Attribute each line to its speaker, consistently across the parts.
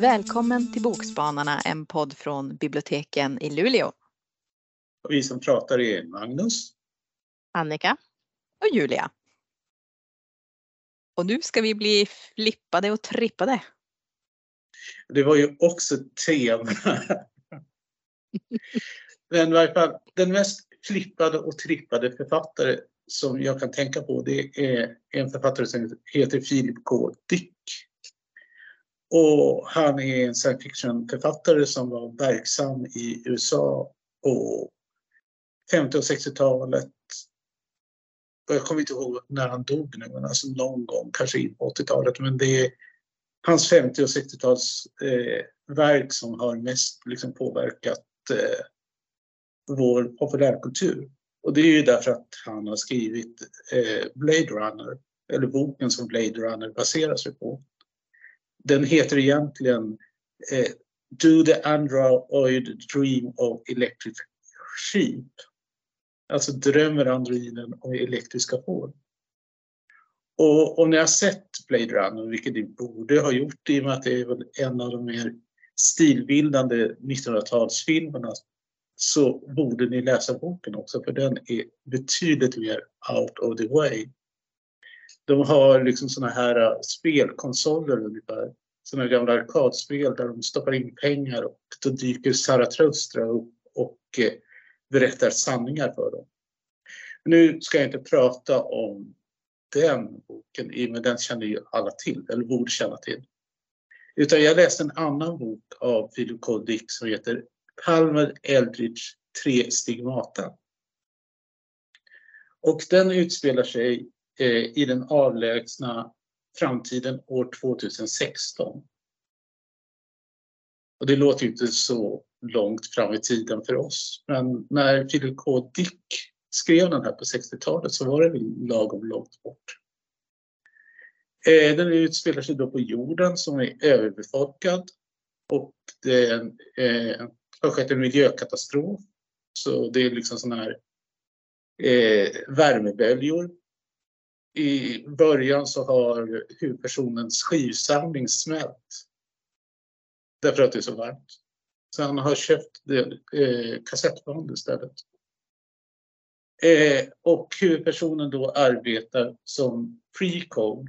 Speaker 1: Välkommen till Bokspanarna, en podd från biblioteken i Luleå.
Speaker 2: Och vi som pratar är Magnus,
Speaker 1: Annika och Julia. Och nu ska vi bli flippade och trippade.
Speaker 2: Det var ju också tema. Men i varje fall, den mest flippade och trippade författare som jag kan tänka på det är en författare som heter Philip K. Dick. Och han är en science fiction-författare som var verksam i USA på 50 och 60-talet. Jag kommer inte ihåg när han dog nu, men alltså någon gång, kanske in på 80-talet. Men det är hans 50 och 60-talsverk eh, som har mest liksom, påverkat eh, vår populärkultur. Och det är ju därför att han har skrivit eh, Blade Runner, eller boken som Blade Runner baserar sig på. Den heter egentligen eh, Do the Android Dream of Electric Sheep. Alltså drömmer androiden om elektriska får. Och om ni har sett Blade Runner, vilket ni borde ha gjort i och med att det är väl en av de mer stilbildande 1900-talsfilmerna så borde ni läsa boken också för den är betydligt mer out of the way. De har liksom såna här äh, spelkonsoler ungefär, såna gamla arkadspel där de stoppar in pengar och då dyker Zarathustra upp och äh, berättar sanningar för dem. Nu ska jag inte prata om den boken, men den känner ju alla till, eller borde känna till. Utan jag läste en annan bok av Philip K. Dick som heter Palmer Eldridge Tre stigmata. Och den utspelar sig eh, i den avlägsna framtiden år 2016. Och det låter ju inte så långt fram i tiden för oss. Men när Philip K. Dick skrev den här på 60-talet så var det lagom långt bort. Eh, den utspelar sig då på jorden som är överbefolkad och det har skett en miljökatastrof. Så det är liksom sådana här eh, värmeböljor. I början så har huvudpersonens skivsamling smält. Därför att det är så varmt. Så han har köpt det, eh, kassettband istället. Eh, och huvudpersonen då arbetar som precog.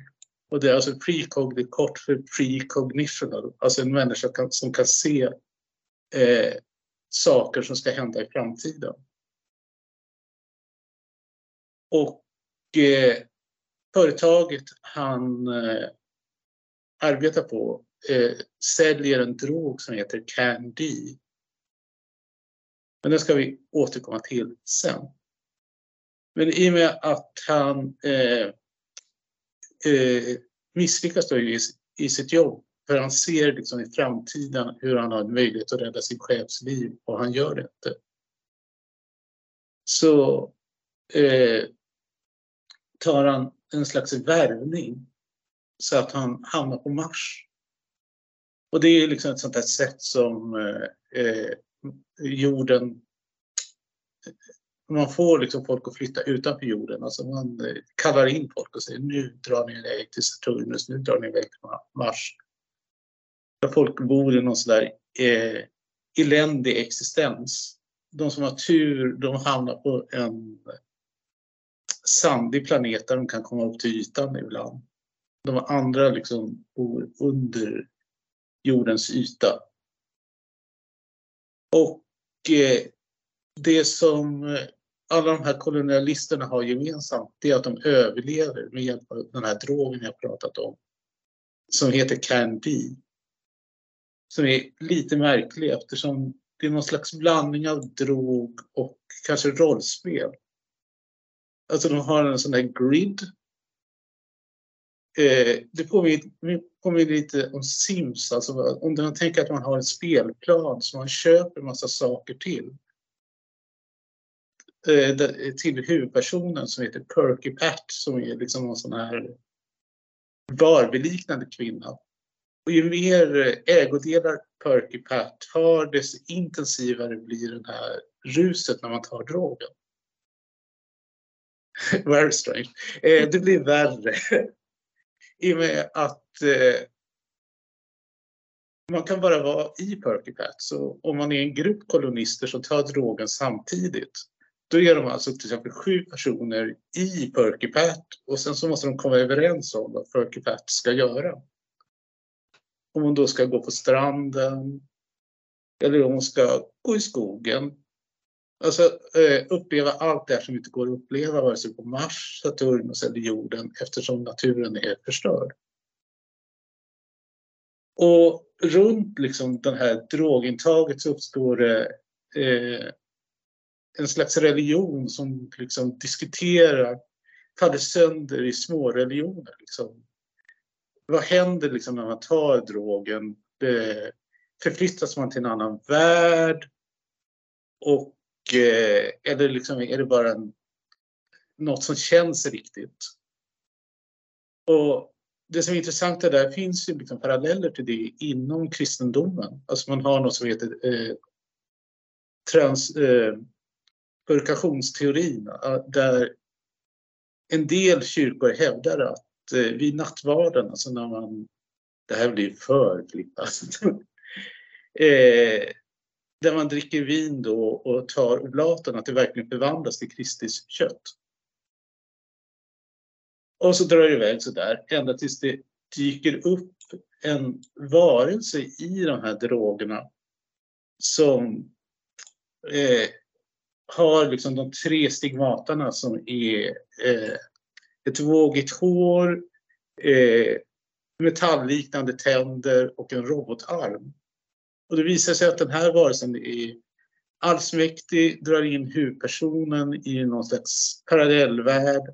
Speaker 2: Och det är alltså precog, det är kort för precognitional, alltså en människa kan, som kan se eh, saker som ska hända i framtiden. Och eh, företaget han eh, arbetar på eh, säljer en drog som heter Candy. Men den ska vi återkomma till sen. Men i och med att han eh, eh, misslyckas då i, i sitt jobb, för han ser liksom i framtiden hur han har en möjlighet att rädda sin chefs liv och han gör det inte. Så eh, tar han en slags värvning så att han hamnar på Mars. Och det är liksom ett sånt där sätt som eh, eh jorden man får liksom folk att flytta utanför jorden. Alltså man eh, kallar in folk och säger nu drar ni iväg till Saturnus, nu drar ni iväg till Mars. Där folk bor i någon sån där eh, eländig existens. De som har tur, de hamnar på en sandig planet där de kan komma upp till ytan ibland. De andra liksom bor under jordens yta. Och eh, det som alla de här kolonialisterna har gemensamt, det är att de överlever med hjälp av den här drogen jag pratat om. Som heter Candy. Som är lite märklig eftersom det är någon slags blandning av drog och kanske rollspel. Alltså de har en sån där grid. Eh, det påminner, påminner lite om Sims, alltså om man tänker att man har en spelplan som man köper en massa saker till. Eh, till huvudpersonen som heter Perky Pat som är liksom en sån här Barbie-liknande kvinna. Och ju mer ägodelar Perky Pat har desto intensivare blir det här ruset när man tar drogen. Very strange. Eh, det blir värre i och med att eh, man kan bara vara i Perky Pat. Så om man är en grupp kolonister som tar drogen samtidigt, då är de alltså till exempel sju personer i Perky Pat och sen så måste de komma överens om vad Perky Pat ska göra. Om hon då ska gå på stranden eller om hon ska gå i skogen. Alltså eh, uppleva allt det här som inte går att uppleva vare sig på Mars, Saturnus eller jorden eftersom naturen är förstörd. Och runt liksom det här drogintaget så uppstår det eh, en slags religion som liksom diskuterar, faller sönder i små religioner. Liksom. Vad händer liksom när man tar drogen? Det, förflyttas man till en annan värld? Och eh, är, det liksom, är det bara en, något som känns riktigt? Och det som är intressant är där finns ju liksom paralleller till det inom kristendomen. Alltså man har något som heter eh, trans, eh, purkationsteorin där en del kyrkor hävdar att Eh, vid nattvarden, alltså när man, det här blir för flippat, eh, där man dricker vin då och tar oblaten, att det verkligen förvandlas till Kristis kött. Och så drar det iväg sådär ända tills det dyker upp en varelse i de här drogerna som eh, har liksom de tre stigmatarna som är eh, ett vågigt hår, eh, metallliknande tänder och en robotarm. Och det visar sig att den här varelsen är allsmäktig, drar in huvudpersonen i någon slags parallellvärld.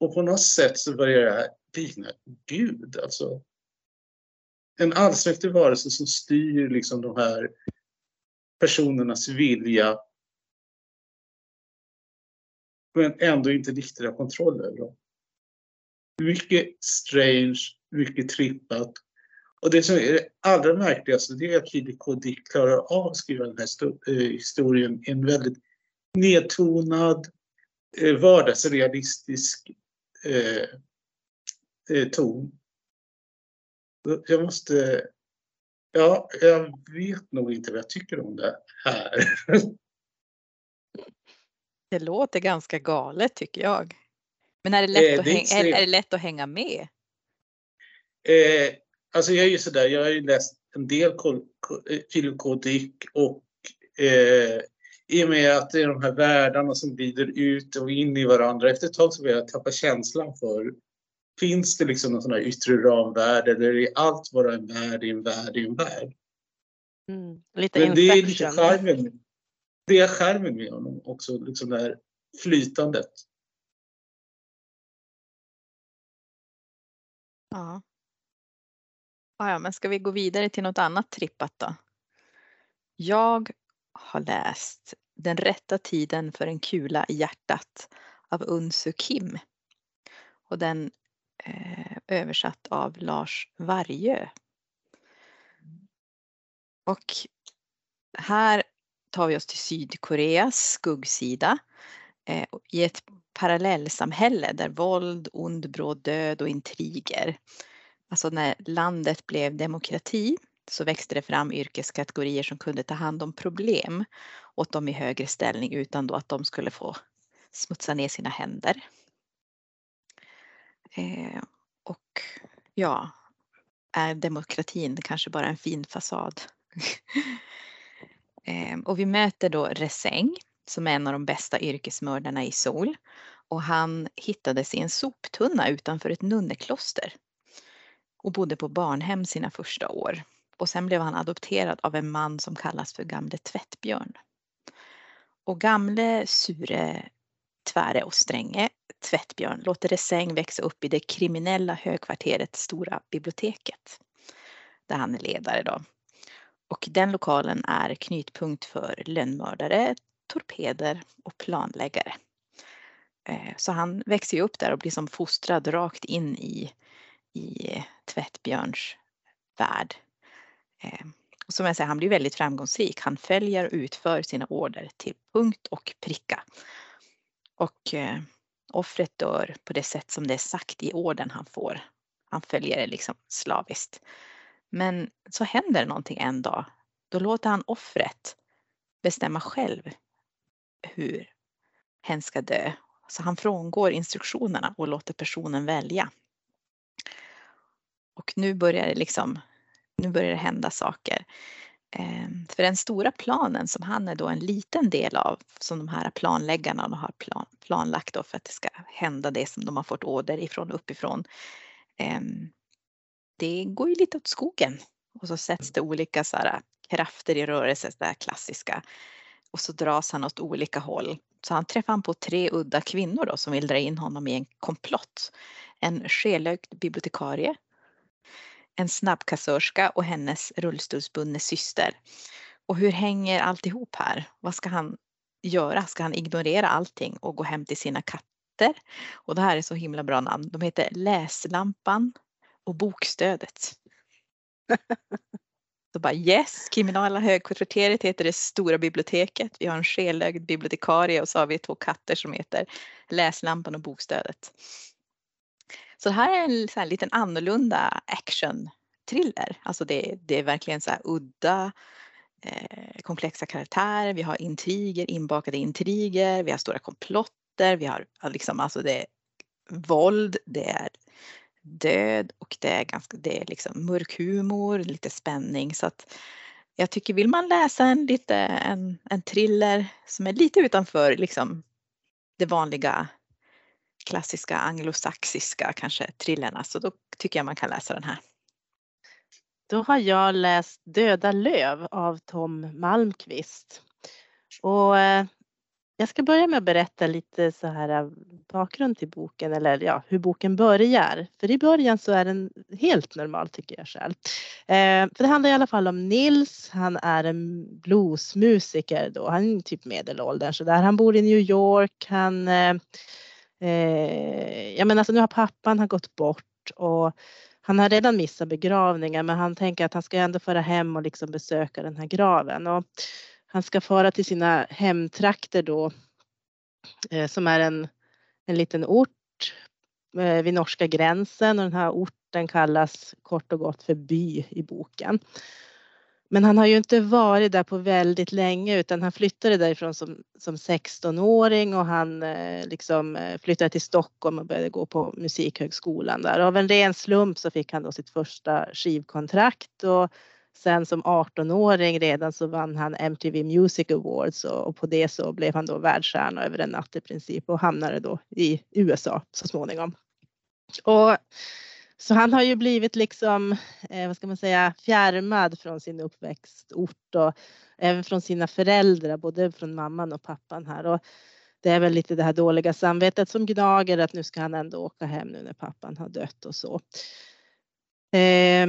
Speaker 2: Och på något sätt så börjar det likna Gud. Alltså, en allsmäktig varelse som styr liksom de här personernas vilja men ändå inte riktigt har kontroll över dem. Mycket strange, mycket trippat. Och det som är det allra märkligaste det är att Philip K. Dick klarar av att skriva den här eh, historien i en väldigt nedtonad, eh, vardagsrealistisk eh, ton. Jag måste Ja, jag vet nog inte vad jag tycker om det här.
Speaker 1: Det låter ganska galet tycker jag. Men är det lätt, eh, att, hänga, är, är, det lätt att hänga med?
Speaker 2: Eh, alltså jag är ju sådär, jag har ju läst en del Philip K. Dick och eh, i och med att det är de här världarna som glider ut och in i varandra. Efter ett tag så börjar jag tappa känslan för Finns det liksom någon sån här yttre ramvärld eller är allt bara en värld i en värld i en värld?
Speaker 1: Mm, lite
Speaker 2: Men det är lite charmen. Det är charmen med honom också, liksom det här flytandet.
Speaker 1: Ja. ja. men ska vi gå vidare till något annat trippat då? Jag har läst Den rätta tiden för en kula i hjärtat av Unsu Kim. Och den eh, översatt av Lars Vargö. Och här tar vi oss till Sydkoreas skuggsida eh, i ett parallellsamhälle där våld, ond bråd död och intriger. Alltså när landet blev demokrati så växte det fram yrkeskategorier som kunde ta hand om problem åt dem i högre ställning utan då att de skulle få smutsa ner sina händer. Eh, och ja, är demokratin kanske bara en fin fasad? Ehm, och vi möter då Reseng som är en av de bästa yrkesmördarna i Sol. Och han hittades i en soptunna utanför ett nunnekloster och bodde på barnhem sina första år. Och sen blev han adopterad av en man som kallas för Gamle Tvättbjörn. Och Gamle Sure Tväre och Stränge Tvättbjörn låter Reseng växa upp i det kriminella högkvarteret Stora biblioteket. Där han är ledare då. Och den lokalen är knutpunkt för lönnmördare, torpeder och planläggare. Eh, så han växer ju upp där och blir som fostrad rakt in i, i Tvättbjörns värld. Eh, och som jag säger, han blir väldigt framgångsrik. Han följer och utför sina order till punkt och pricka. Och eh, offret dör på det sätt som det är sagt i orden han får. Han följer det liksom slaviskt. Men så händer någonting en dag. Då låter han offret bestämma själv hur hen ska dö. Så han frångår instruktionerna och låter personen välja. Och nu börjar det liksom, nu börjar det hända saker. Eh, för den stora planen som han är då en liten del av, som de här planläggarna har plan, planlagt då för att det ska hända det som de har fått order ifrån uppifrån. Ehm, det går ju lite åt skogen och så sätts det olika så här, äh, krafter i rörelse, det där klassiska. Och så dras han åt olika håll. Så han träffar på tre udda kvinnor då som vill dra in honom i en komplott. En skelögd bibliotekarie, en snabbkassörska och hennes rullstolsbundne syster. Och hur hänger alltihop här? Vad ska han göra? Ska han ignorera allting och gå hem till sina katter? Och det här är så himla bra namn. De heter Läslampan och Bokstödet. Så bara yes, kriminala högkvarteret heter det stora biblioteket. Vi har en skelögd bibliotekarie och så har vi två katter som heter Läslampan och Bokstödet. Så det här är en så här liten annorlunda action-thriller. Alltså det, det, är verkligen så här udda, eh, komplexa karaktärer. Vi har intriger, inbakade intriger. Vi har stora komplotter. Vi har liksom, alltså det är våld, det är död och det är ganska, det är liksom mörk humor, lite spänning. Så att jag tycker vill man läsa en, lite, en, en thriller som är lite utanför liksom det vanliga klassiska anglosaxiska kanske thrillerna så då tycker jag man kan läsa den här.
Speaker 3: Då har jag läst Döda löv av Tom Malmqvist. Och eh, jag ska börja med att berätta lite så här äh, bakgrund till boken eller ja, hur boken börjar. För i början så är den helt normal tycker jag själv. Eh, för det handlar i alla fall om Nils. Han är en bluesmusiker då. Han är typ medelåldern så där. Han bor i New York. Han eh, Eh, ja men alltså nu har pappan har gått bort och han har redan missat begravningen men han tänker att han ska ändå föra hem och liksom besöka den här graven. Och han ska fara till sina hemtrakter då eh, som är en, en liten ort eh, vid norska gränsen och den här orten kallas kort och gott för by i boken. Men han har ju inte varit där på väldigt länge utan han flyttade därifrån som, som 16-åring och han eh, liksom eh, flyttade till Stockholm och började gå på Musikhögskolan där. Av en ren slump så fick han då sitt första skivkontrakt och sen som 18-åring redan så vann han MTV Music Awards och, på det så blev han då världsstjärna över en natt i princip och hamnade då i USA så småningom. Och så han har ju blivit liksom, eh, vad ska man säga, fjärmad från sin uppväxtort och även från sina föräldrar, både från mamman och pappan här. Och det är väl lite det här dåliga samvetet som gnager att nu ska han ändå åka hem nu när pappan har dött och så. Eh,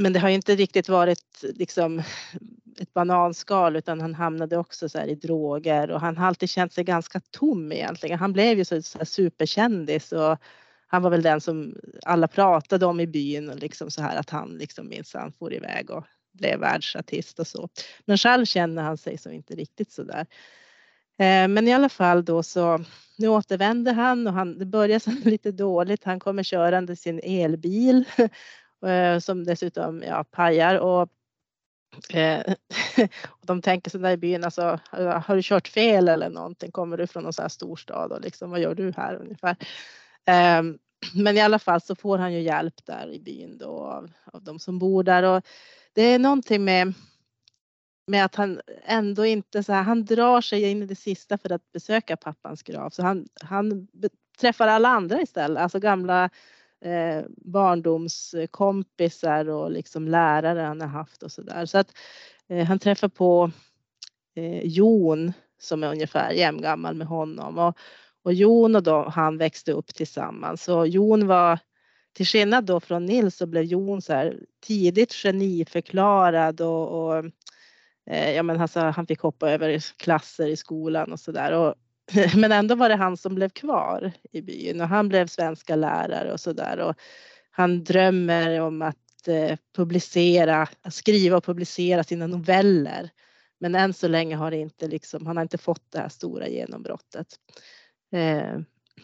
Speaker 3: men det har ju inte riktigt varit liksom ett bananskal utan han hamnade också så i droger och han har alltid känt sig ganska tom egentligen. Han blev ju så, så superkändis och han var väl den som alla pratade om i byn och liksom så här att han liksom minsann for iväg och blev världsartist och så. Men själv känner han sig så inte riktigt så där. Eh, men i alla fall då så nu återvänder han och han, det börjar lite dåligt. Han kommer körande sin elbil Eh, som dessutom ja, pajar och eh, och de tänker sig där i byn, alltså, har du kört fel eller någonting? Kommer du från någon sån här storstad och liksom, vad gör du här ungefär? Ehm, men i alla fall så får han ju hjälp där i byn då av, av de som bor där och det är någonting med med att han ändå inte så här, han drar sig in i det sista för att besöka pappans grav så han, han träffar alla andra istället, alltså gamla eh, barndomskompisar och liksom lärare han har haft och så där. Så att eh, han träffar på eh, Jon som är ungefär jämngammal med honom och, och Jon och då, han växte upp tillsammans. Så Jon var, till skillnad då från Nils så blev Jon så här tidigt geniförklarad och, och eh, ja men alltså, han fick hoppa över klasser i skolan och så där. Men ändå var det han som blev kvar i byn och han blev svenska lärare och så där. Och han drömmer om att att eh, publicera, skriva och publicera sina noveller. Men än så länge har det inte liksom, han har inte fått det här stora genombrottet. Eh,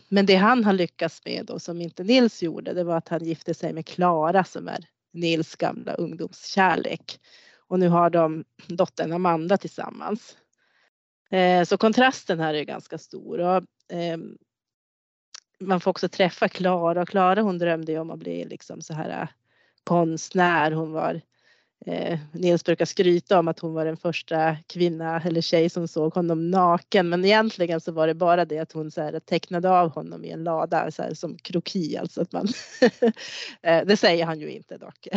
Speaker 3: men det han har lyckats med då som inte Nils gjorde, det var att han gifte sig med Klara som är Nils gamla ungdomskärlek. Och nu har de dottern Amanda tillsammans. Eh, så kontrasten här är ganska stor. Och, eh, man får också träffa Klara och Klara hon drömde ju om att bli liksom så här eh, konstnär. Hon var eh, Nils brukar skryta om att hon var den första kvinna eller tjej som såg honom naken. Men egentligen så var det bara det att hon så här, tecknade av honom i en lada så här, som kroki. Alltså att man eh, det säger han ju inte dock.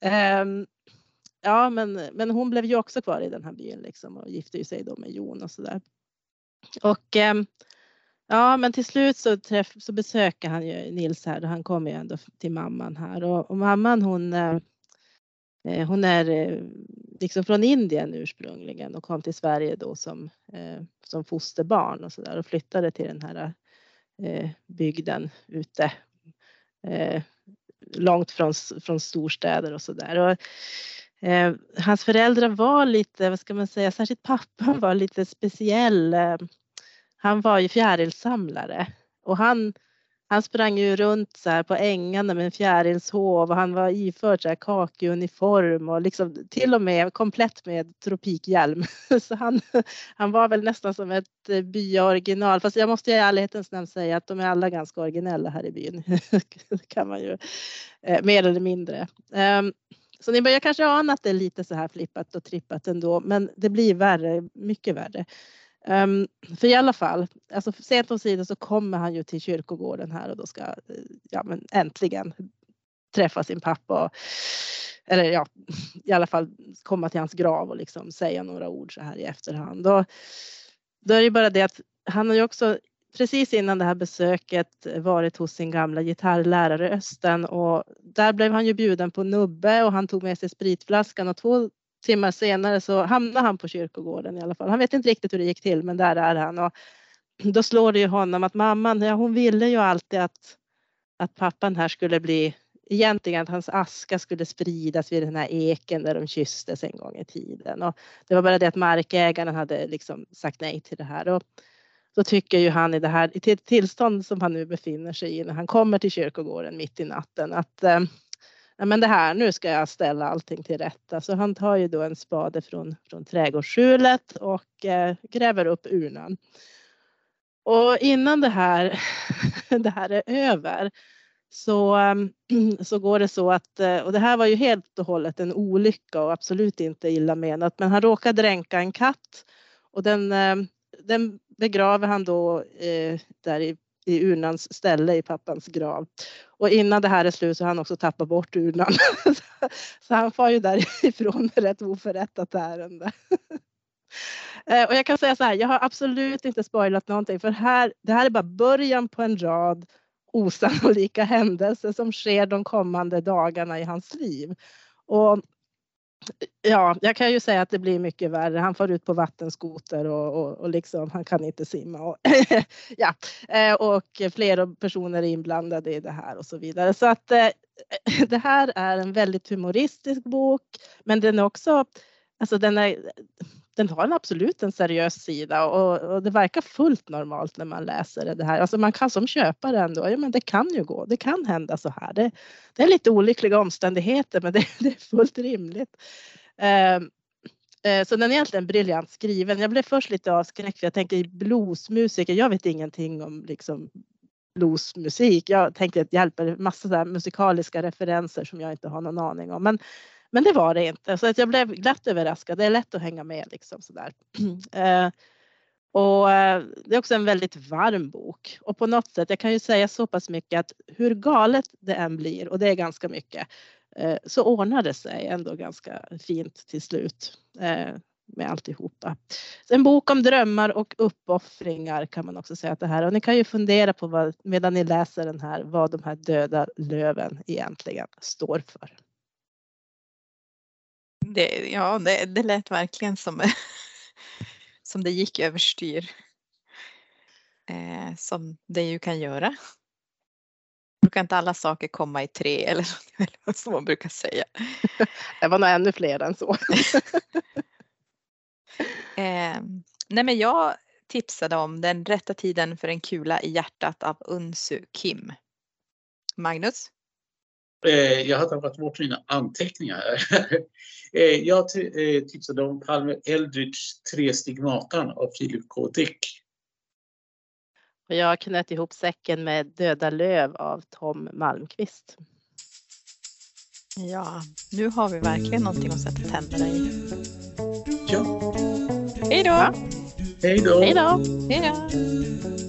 Speaker 3: Ehm, ja, men, men hon blev ju också kvar i den här byn liksom och gifte sig då med Jon och så där. Och ehm, Ja, men till slut så, träff, så besöker han ju Nils här och han kommer ju ändå till mamman här och, och mamman hon, eh, eh, hon är eh, liksom från Indien ursprungligen och kom till Sverige då som, som fosterbarn och så där och flyttade till den här bygden ute långt från, från storstäder och så där. Eh, hans föräldrar var lite, vad ska man säga, särskilt pappan var lite speciell eh, han var ju fjärilssamlare och han, han sprang ju runt så här på ängarna med en fjärilshov och han var iförd så här kakeuniform och liksom till och med komplett med tropikhjälm. Så han, han var väl nästan som ett byaoriginal, byoriginal. Fast jag måste i ärlighetens namn säga att de är alla ganska originella här i byn. Det kan man ju eh, mer eller mindre. Ehm, så ni börjar kanske ana att det är lite så här flippat och trippat ändå, men det blir värre, mycket värre. Um, för i alla fall, alltså sent omsider så kommer han ju till kyrkogården här och då ska ja, men äntligen träffa sin pappa. Och, eller ja, i alla fall komma till hans grav och liksom säga några ord så här i efterhand. Och då är det bara det att han har ju också precis innan det här besöket varit hos sin gamla gitarrlärare Östen och där blev han ju bjuden på nubbe och han tog med sig spritflaskan och två timmar senare så hamnade han på kyrkogården i alla fall. Han vet inte riktigt hur det gick till men där är han och då slår det ju honom att mamman, ja hon ville ju alltid att, att pappan här skulle bli egentligen att hans aska skulle spridas vid den här eken där de kysstes en gång i tiden. Och det var bara det att markägaren hade liksom sagt nej till det här. Och så tycker ju han i det här i tillstånd som han nu befinner sig i när han kommer till kyrkogården mitt i natten att eh, men det här, nu ska jag ställa allting till rätta. Så han tar ju då en spade från, från trädgårdsskjulet och eh, gräver upp urnan. Och innan det här, det här är över så, så går det så att, eh, och det här var ju helt och hållet en olycka och absolut inte illa menat, men han råkade dränka en katt och den, eh, den begraver han då eh, där i i urnans ställe i pappans grav. Och innan det här är slut så har han också tappat bort urnan. så han far ju därifrån med rätt oförrättat ärende. Eh, och jag kan säga så här, jag har absolut inte spoilat någonting för här, det här är bara början på en rad osannolika händelser som sker de kommande dagarna i hans liv. Och Ja, jag kan ju säga att det blir mycket värre. Han får ut på vattenskoter och, och, och liksom, han kan inte simma. Och, ja, eh, och flera personer är inblandade i det här och så vidare. Så att eh, det här är en väldigt humoristisk bok, men den är också, alltså den är, den har en absolut en seriös sida och, och, det verkar fullt normalt när man läser det här. Alltså man kan som köpare ändå, ja men det kan ju gå, det kan hända så här. Det, det är lite olyckliga omständigheter men det, det är fullt rimligt. Um, så den är egentligen briljant skriven. Jag blev först lite avskräckt för jag tänker bluesmusiker, jag vet ingenting om liksom bluesmusik. Jag tänkte att det hjälper massa musikaliska referenser som jag inte har någon aning om. Men men det var det inte så att jag blev glatt överraskad. Det är lätt att hänga med liksom sådär. Eh, och eh, det är också en väldigt varm bok och på något sätt, jag kan ju säga så pass mycket att hur galet det än blir och det är ganska mycket eh, så ordnar det sig ändå ganska fint till slut eh, med alltihopa. Så en bok om drömmar och uppoffringar kan man också säga att det här och ni kan ju fundera på vad, medan ni läser den här vad de här döda löven egentligen står för.
Speaker 1: Det, ja, det, det lät verkligen som, som det gick överstyr. Eh, som det ju kan göra. Brukar inte alla saker komma i tre eller vad som man brukar säga?
Speaker 3: Det var nog ännu fler än så.
Speaker 1: Eh, nej men jag tipsade om Den rätta tiden för en kula i hjärtat av Unsu Kim. Magnus?
Speaker 2: Eh, jag har tappat bort mina anteckningar här. eh, jag eh, tipsade om Palme Eldridge Tre stigmatan av Philip K. Dick.
Speaker 3: Och jag knöt ihop säcken med Döda löv av Tom Malmqvist.
Speaker 1: Ja, nu har vi verkligen någonting att sätta tänderna i.
Speaker 2: Ja,
Speaker 1: Hej då!
Speaker 3: Ja.
Speaker 2: hej då!
Speaker 3: Hej då!
Speaker 1: Hej då!